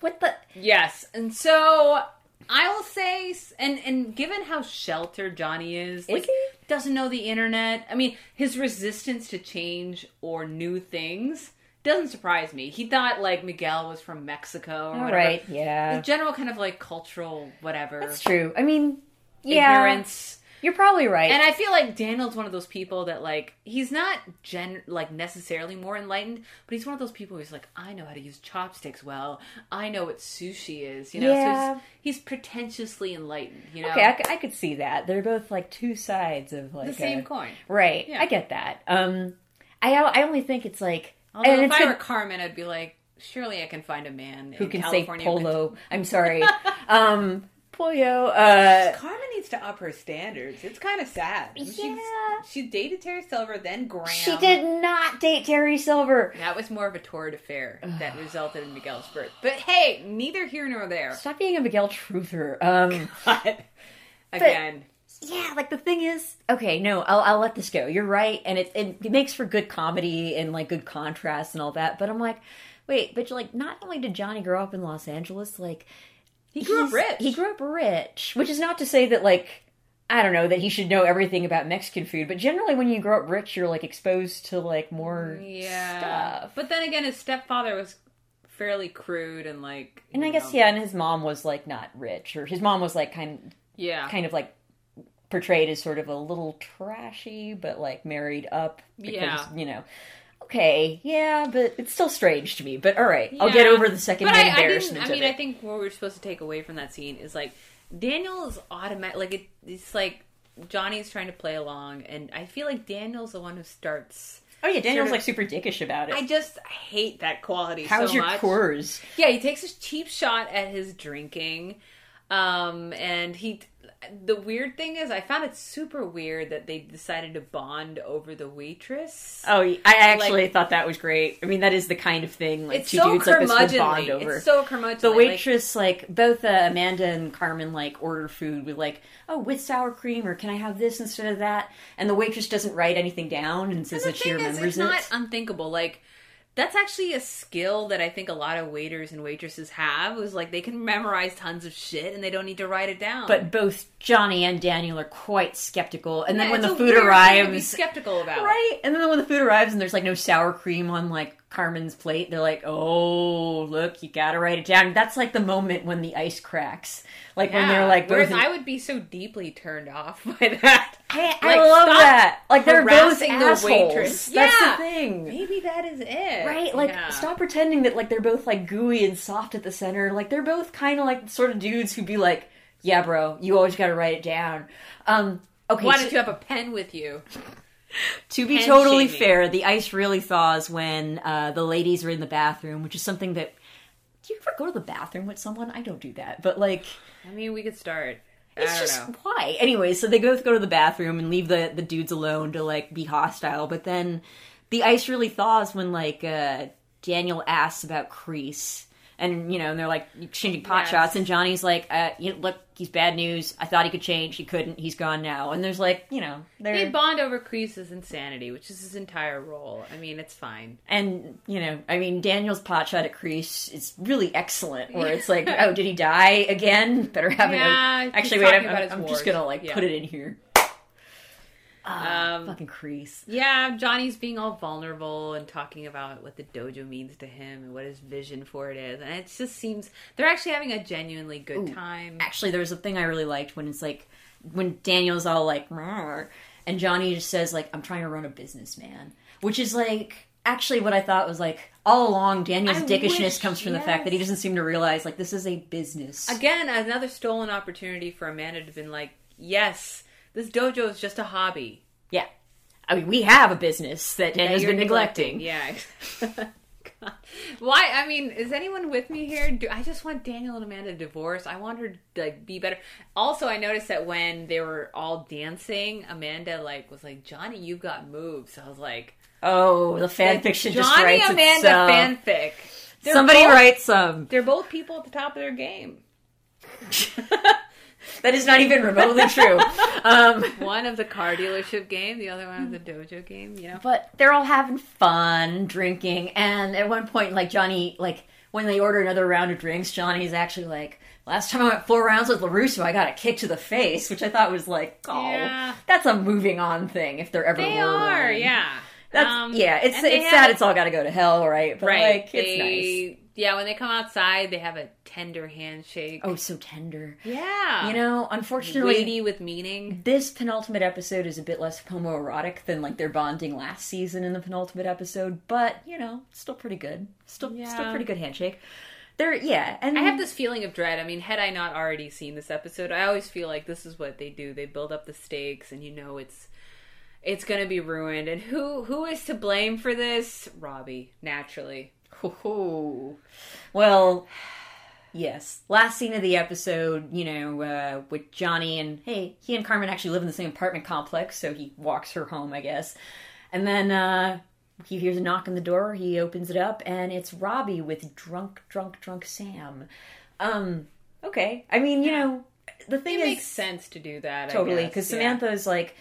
What the? yes, and so I will say, and and given how sheltered Johnny is, like, he? doesn't know the internet. I mean, his resistance to change or new things doesn't surprise me. He thought like Miguel was from Mexico or All whatever. right, yeah, The general kind of like cultural whatever that's true. I mean, yeah, ignorance. You're probably right. And I feel like Daniel's one of those people that like he's not gen like necessarily more enlightened, but he's one of those people who's like, I know how to use chopsticks well. I know what sushi is. You know, Yeah. so he's, he's pretentiously enlightened. You know, okay, I, I could see that. They're both like two sides of like the same a- coin. Right. Yeah. I get that. Um, I I only think it's like Although and if it's I good- were Carmen, I'd be like, surely I can find a man who in can California say polo. I'm sorry. um, pollo. Uh, Carmen needs to up her standards. It's kind of sad. She's, Yeah. she dated Terry Silver, then Graham. she did not date Terry Silver. That was more of a torrid affair that resulted in Miguel's birth. But hey, neither here nor there. Stop being a Miguel truther. Um, But again, yeah, like the thing is, okay, no, I'll I'll let this go. You're right, and it it makes for good comedy and like good contrast and all that. But I'm like, wait, but you're like, not only did Johnny grow up in Los Angeles, like he grew up rich. He grew up rich, which is not to say that like I don't know that he should know everything about Mexican food, but generally when you grow up rich, you're like exposed to like more yeah. stuff. But then again, his stepfather was fairly crude and like. And I you guess know, yeah, and his mom was like not rich, or his mom was like kind Yeah. kind of like portrayed as sort of a little trashy, but like married up because Yeah. you know. Okay, yeah, but it's still strange to me. But all right, I'll get over the second hand I, I, embarrassment I mean, of I think what we're supposed to take away from that scene is like Daniel is automatic. Like it, it's like Johnny's trying to play along, and I feel like Daniel's the one who starts. oh yeah, Daniel's sort of- like super dickish about it. I just hate that quality How's so your much. Coors? Yeah, he takes a cheap shot at his drinking. Um, and he, the weird thing is, I found it super weird that they decided to bond over the waitress. Oh, I actually Like- thought that was great. I mean, that is the kind of thing like it's two so dudes like this would bond over. It's so curmudgeonly. the waitress, like, both uh, Amanda and Carmen, like order food with like, oh, with sour cream, or can I have this instead of that? And the waitress doesn't write anything down and says the that she thing is, it's it. not unthinkable. Like that's actually a skill that I think a lot of waiters and waitresses have. Is like they can memorize tons of shit and they don't need to write it down. but both Johnny and Daniel are quite skeptical. And then Yeah, when it's the food weird thing to be arrives, skeptical about. right? And then when the food arrives and there's like no sour cream on like Carmen's plate, they're like, "Oh, look, you gotta write it down." That's like the moment when the ice cracks, like when they're Yeah. like, whereas both I would be so deeply turned off by that. I, I Like, love that. Like they're both the assholes. waitress. That's Yeah. the thing. Maybe that is it, Right? Like Yeah. stop pretending that like they're both like gooey and soft at the center. Like they're both kind of like the sort of dudes who'd be like, "Yeah, bro, you always got to write it down." Um okay, Why so- don't you have a pen with you? to be pen totally shaming? fair, the ice really thaws when uh, the ladies are in the bathroom, which is something that do you ever go to the bathroom with someone? I don't do that. But like I mean, we could start. It's just know. why. Anyway, so they both go to the bathroom and leave the the dudes alone to like be hostile. But then the ice really thaws when like uh, Daniel asks about Kreese, and you know, and they're like exchanging pot Yes. shots, and Johnny's like, uh, you know, "Look, he's bad news. I thought he could change. He couldn't. He's gone now." And there's like, you know, They they're bond over Kreese's insanity, which is his entire role. I mean, it's fine. and you know, I mean, Daniel's pot shot at Kreese is really excellent. Where it's like, oh, did he die again? Better have Yeah, it. Actually, wait, I'm, about I'm, his I'm just gonna like Yeah. put it in here. Um, Fucking Kreese. Yeah, Johnny's being all vulnerable and talking about what the dojo means to him and what his vision for it is. And it just seems they're actually having a genuinely good time. actually there's a thing I really liked when it's like when Daniel's all like and Johnny just says like I'm trying to run a business man which is like actually what I thought was like all along Daniel's I dickishness wish- comes from the fact that he doesn't seem to realize like this is a business Again, another stolen opportunity for Amanda to have been like, yes, this dojo is just a hobby. yeah I mean we have a business that Daniel's You're been neglecting Yeah. God. Why? I mean, is anyone with me here? Do I just want Daniel and Amanda to divorce? I want her to like be better. Also, I noticed that when they were all dancing, Amanda like was like, "Johnny, you've got moves." So I was like, oh the fan fiction just Johnny Amanda itself. fanfic. They're somebody both- write some They're both people at the top of their game. that is not even remotely true. Um, One of the car dealership game, the other one of the dojo game. You know. but they're all having fun, drinking, and at one point, like Johnny, like when they order another round of drinks, Johnny's actually like, "Last time I went four rounds with LaRusso, I got a kick to the face," which I thought was like, "Oh, Yeah. that's a moving on thing." If there ever They were are, one. yeah. That's Um, yeah. It's it's sad. a- It's all got to go to hell, right? But right. like, it's nice. Yeah, when they come outside, they have a tender handshake. Oh, so tender. yeah. You know, unfortunately, weighty with meaning. this penultimate episode is a bit less homoerotic than like their bonding last season in the penultimate episode, but you know, still pretty good. Still, yeah. still pretty good handshake. There, yeah, and I have this feeling of dread. I mean, had I not already seen this episode, I always feel like this is what they do. They build up the stakes, and you know it's it's going to be ruined. And who who is to blame for this? Robbie, naturally. Ooh. Well, yes. Last scene of the episode, you know, uh, with Johnny and hey, he and Carmen actually live in the same apartment complex, so he walks her home, I guess. And then uh, he hears a knock on the door. He opens it up, and it's Robbie with drunk, drunk, drunk Sam. Um, okay. I mean, you know, the thing It is, makes sense to do that. Totally because yeah. Samantha is like,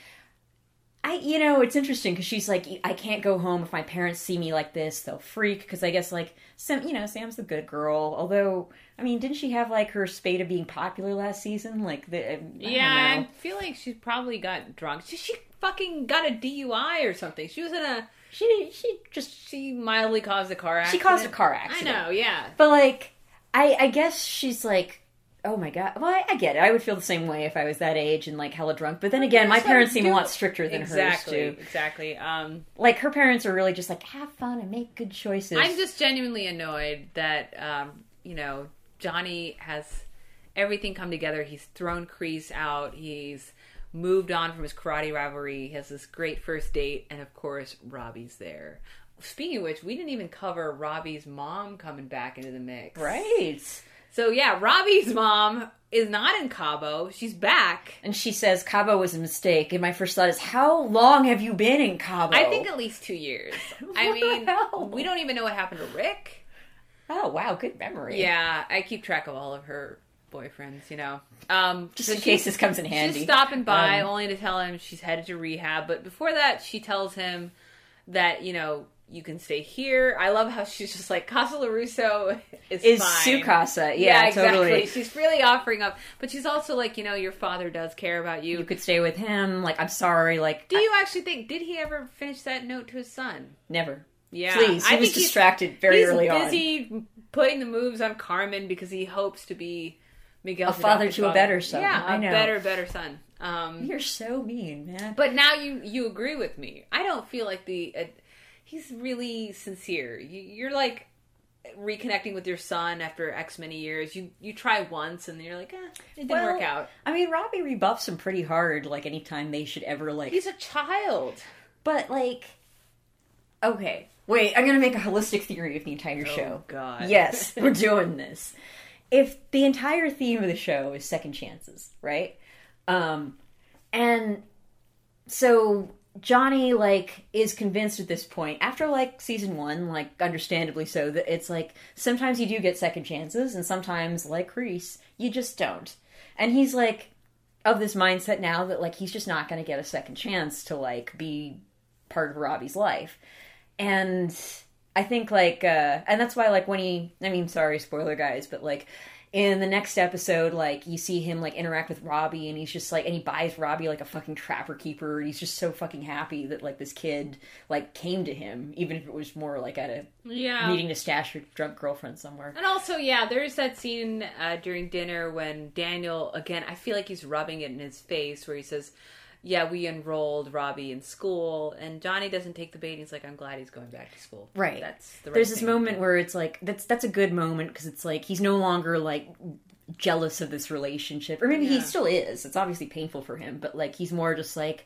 I you know it's interesting because she's like I can't go home if my parents see me like this they'll freak because I guess like Sam you know Sam's the good girl although I mean didn't she have like her spate of being popular last season like the I Yeah. I feel like she probably got drunk. She, she fucking got a DUI or something. She was in a. she she just She mildly caused a car accident. she caused a car accident I know. Yeah. but like I I guess she's like. Oh my god! Well, I, I get it. I would feel the same way if I was that age and like hella drunk. But then again, my parents seem a lot stricter than exactly, hers too. Exactly. Um, Like her parents are really just like have fun and make good choices. I'm just genuinely annoyed that um, you know Johnny has everything come together. He's thrown Kreese out. He's moved on from his karate rivalry. He has this great first date, and of course Robbie's there. Speaking of which, we didn't even cover Robbie's mom coming back into the mix. right. So yeah, Robbie's mom is not in Cabo. She's back. And she says Cabo was a mistake. And my first thought is, how long have you been in Cabo? I think at least two years. I mean, we don't even know what happened to Rick. Oh wow, good memory. Yeah, I keep track of all of her boyfriends, you know. Um, Just so in case this comes in handy. She's stopping by Um, only to tell him she's headed to rehab. But before that, she tells him that, you know, you can stay here. I love how she's just like, Casa LaRusso is, is fine. Sukasa? Yeah, exactly. totally. She's really offering up. But she's also like, you know, your father does care about you. You could stay with him. Like, I'm sorry. Like, Do you actually think, did he ever finish that note to his son? never. Yeah. Please. He I was distracted very early on. He's busy putting the moves on Carmen because he hopes to be Miguel's A father to a better son. Yeah, I a know. better, better son. Um, You're so mean, man. but now you you agree with me. I don't feel like the uh, he's really sincere. You, you're like reconnecting with your son after X many years. You you try once and then you're like, eh, it didn't Well, work out. I mean, Robbie rebuffs him pretty hard. Like, anytime they should ever like. He's a child. But like, okay, wait. I'm gonna make a holistic theory of the entire show. Oh, God. Yes, we're doing this. If the entire theme of the show is second chances, right? Um, and so Johnny like is convinced at this point after like season one, like understandably so, that it's like sometimes you do get second chances, and sometimes like Kreese, you just don't. And he's like of this mindset now that like he's just not going to get a second chance to like be part of Robbie's life. And I think like uh and that's why like when he I mean sorry spoiler guys but like in the next episode like you see him like interact with Robbie and he's just like and he buys Robbie like a fucking trapper keeper and he's just so fucking happy that like this kid like came to him even if it was more like at a Yeah. meeting to stash your drunk girlfriend somewhere. And also, yeah, there's that scene uh, during dinner when Daniel, again, I feel like he's rubbing it in his face where he says, Yeah, we enrolled Robbie in school. And Johnny doesn't take the bait. He's like, I'm glad he's going back to school. Right. That's the right There's this moment where it's like that's that's a good moment because it's like he's no longer like jealous of this relationship, or maybe he still is. It's obviously painful for him, but like he's more just like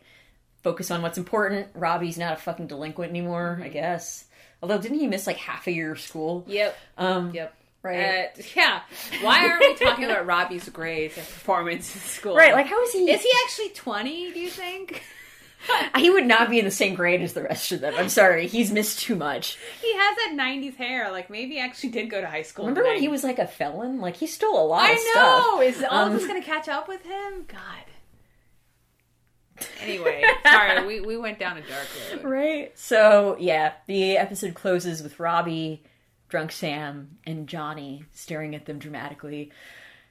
focus on what's important. Robbie's not a fucking delinquent anymore, I guess. Although didn't he miss like half a year of school? Yep. Um, Yep. Right. Uh, yeah. Why aren't we talking about Robbie's grades and performance in school? Right. Like how is he? Is he actually 20, do you think? he would not be in the same grade as the rest of them. I'm sorry, he's missed too much. He has that '90s hair. Like maybe he actually did go to high school. Remember when he was like a felon? Like he stole a lot I of stuff. know. Is all Um, of this gonna catch up with him? God. Anyway, sorry, we, we went down a dark road. Right. So yeah, the episode closes with Robbie, drunk Sam, and Johnny staring at them dramatically.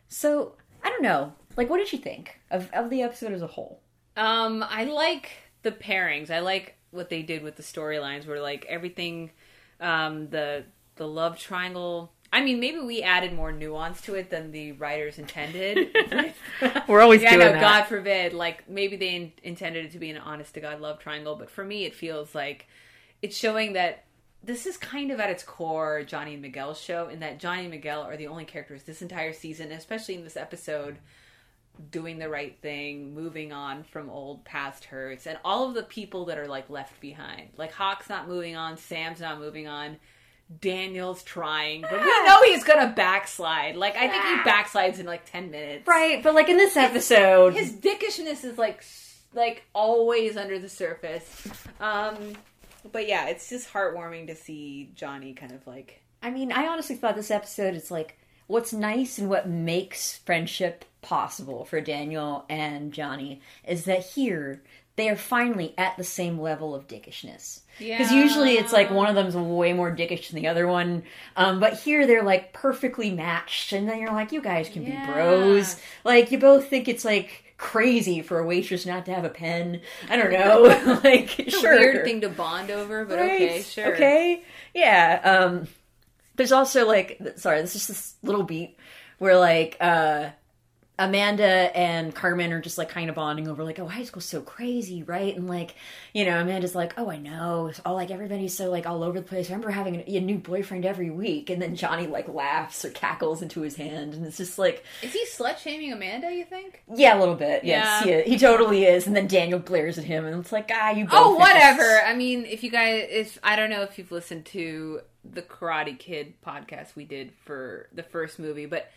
So I don't know. Like, what did you think of of the episode as a whole? Um, I like the pairings. I like what they did with the storylines, where like everything, um, the the love triangle. I mean, maybe we added more nuance to it than the writers intended. We're always yeah, no, God forbid. Like maybe they in- intended it to be an honest to God love triangle, but for me, it feels like it's showing that this is kind of at its core Johnny and Miguel's show, in that Johnny and Miguel are the only characters this entire season, especially in this episode, doing the right thing, moving on from old past hurts, and all of the people that are like left behind. Like Hawk's not moving on, Sam's not moving on. Daniel's trying, but we know he's gonna backslide. Like I think he backslides in like ten minutes. Right, but like in this episode, His dickishness is like like always under the surface. Um, but yeah, it's just heartwarming to see Johnny kind of like I mean, I honestly thought this episode is like what's nice and what makes friendship possible for Daniel and Johnny is that here they are finally at the same level of dickishness. Because usually it's like one of them's way more dickish than the other one. Um, but here they're like perfectly matched, and then you're like, you guys can Yeah. be bros. Like you both think it's like crazy for a waitress not to have a pen. I don't know. like sure. weird thing to bond over, but Right. okay, sure. Okay. Yeah. Um there's also like sorry, this is this little beat where like uh Amanda and Carmen are just like kind of bonding over like, oh, high school's so crazy, right? And like, you know, Amanda's like, oh, I know. It's all like everybody's so like all over the place. I remember having a, a new boyfriend every week, and then Johnny like laughs or cackles into his hand, and it's just like, Is he slut shaming Amanda? You think? yeah, a little bit. Yes, Yeah. yeah, he totally is. And then Daniel glares at him, and it's like, ah, you. Oh, this whatever. I mean, if you guys, if I don't know if you've listened to the Karate Kid podcast we did for the first movie, but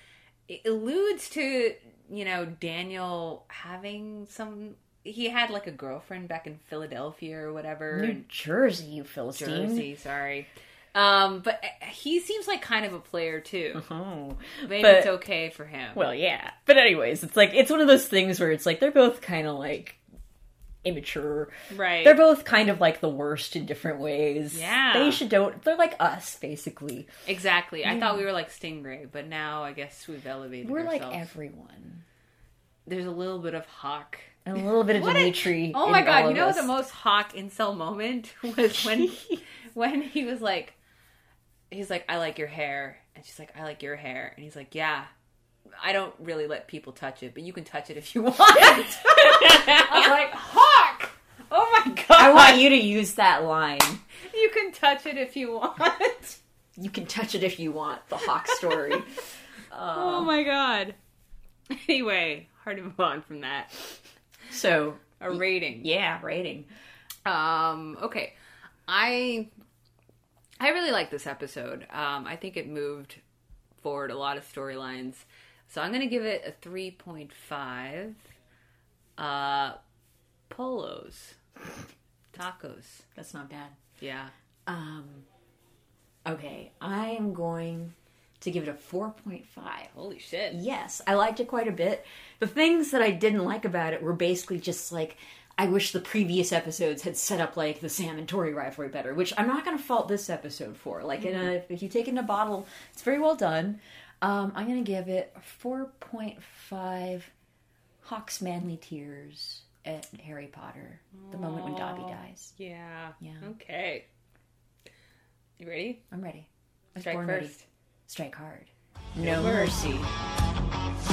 it alludes to you know Daniel having some. He had like a girlfriend back in Philadelphia or whatever. New Jersey, you Philistine. Jersey, sorry. Um, but he seems like kind of a player too. Oh, Maybe but- it's okay for him. Well, yeah. But anyways, it's like it's one of those things where it's like they're both kind of like immature. right? They're both kind of like the worst in different ways. Yeah. They should don't. They're like us, basically. exactly. I thought we were like Stingray, but now I guess we've elevated. We're like ourselves. everyone. There's a little bit of Hawk. And a little bit of What a- Demetri. Oh my god! You know us. the most Hawk incel moment was when when he was like, he's like, "I like your hair," and she's like, "I like your hair," and he's like, "Yeah." I don't really let people touch it, but you can touch it if you want. I was like, you to use that line. You can touch it if you want. You can touch it if you want. The Hawk story. oh my god. Anyway, hard to move on from that. so A rating. yeah, rating. Um, okay. I I really like this episode. Um, I think it moved forward a lot of storylines. So I'm gonna give it a 3.5. Uh polos. Tacos. That's not bad. Yeah. Um. Okay, I am going to give it a four point five. Holy shit. Yes, I liked it quite a bit. The things that I didn't like about it were basically just like I wish the previous episodes had set up like the Sam and Tori rivalry better, which I'm not going to fault this episode for. Like, in a, if you take it in a bottle, it's very well done. Um, I'm going to give it a 4.5 Hawk's manly tears at Harry Potter, the moment when Dobby oh, dies. Yeah. Yeah. Okay. You ready? I'm ready. I was Strike first. ready. Strike hard. No mercy. mercy.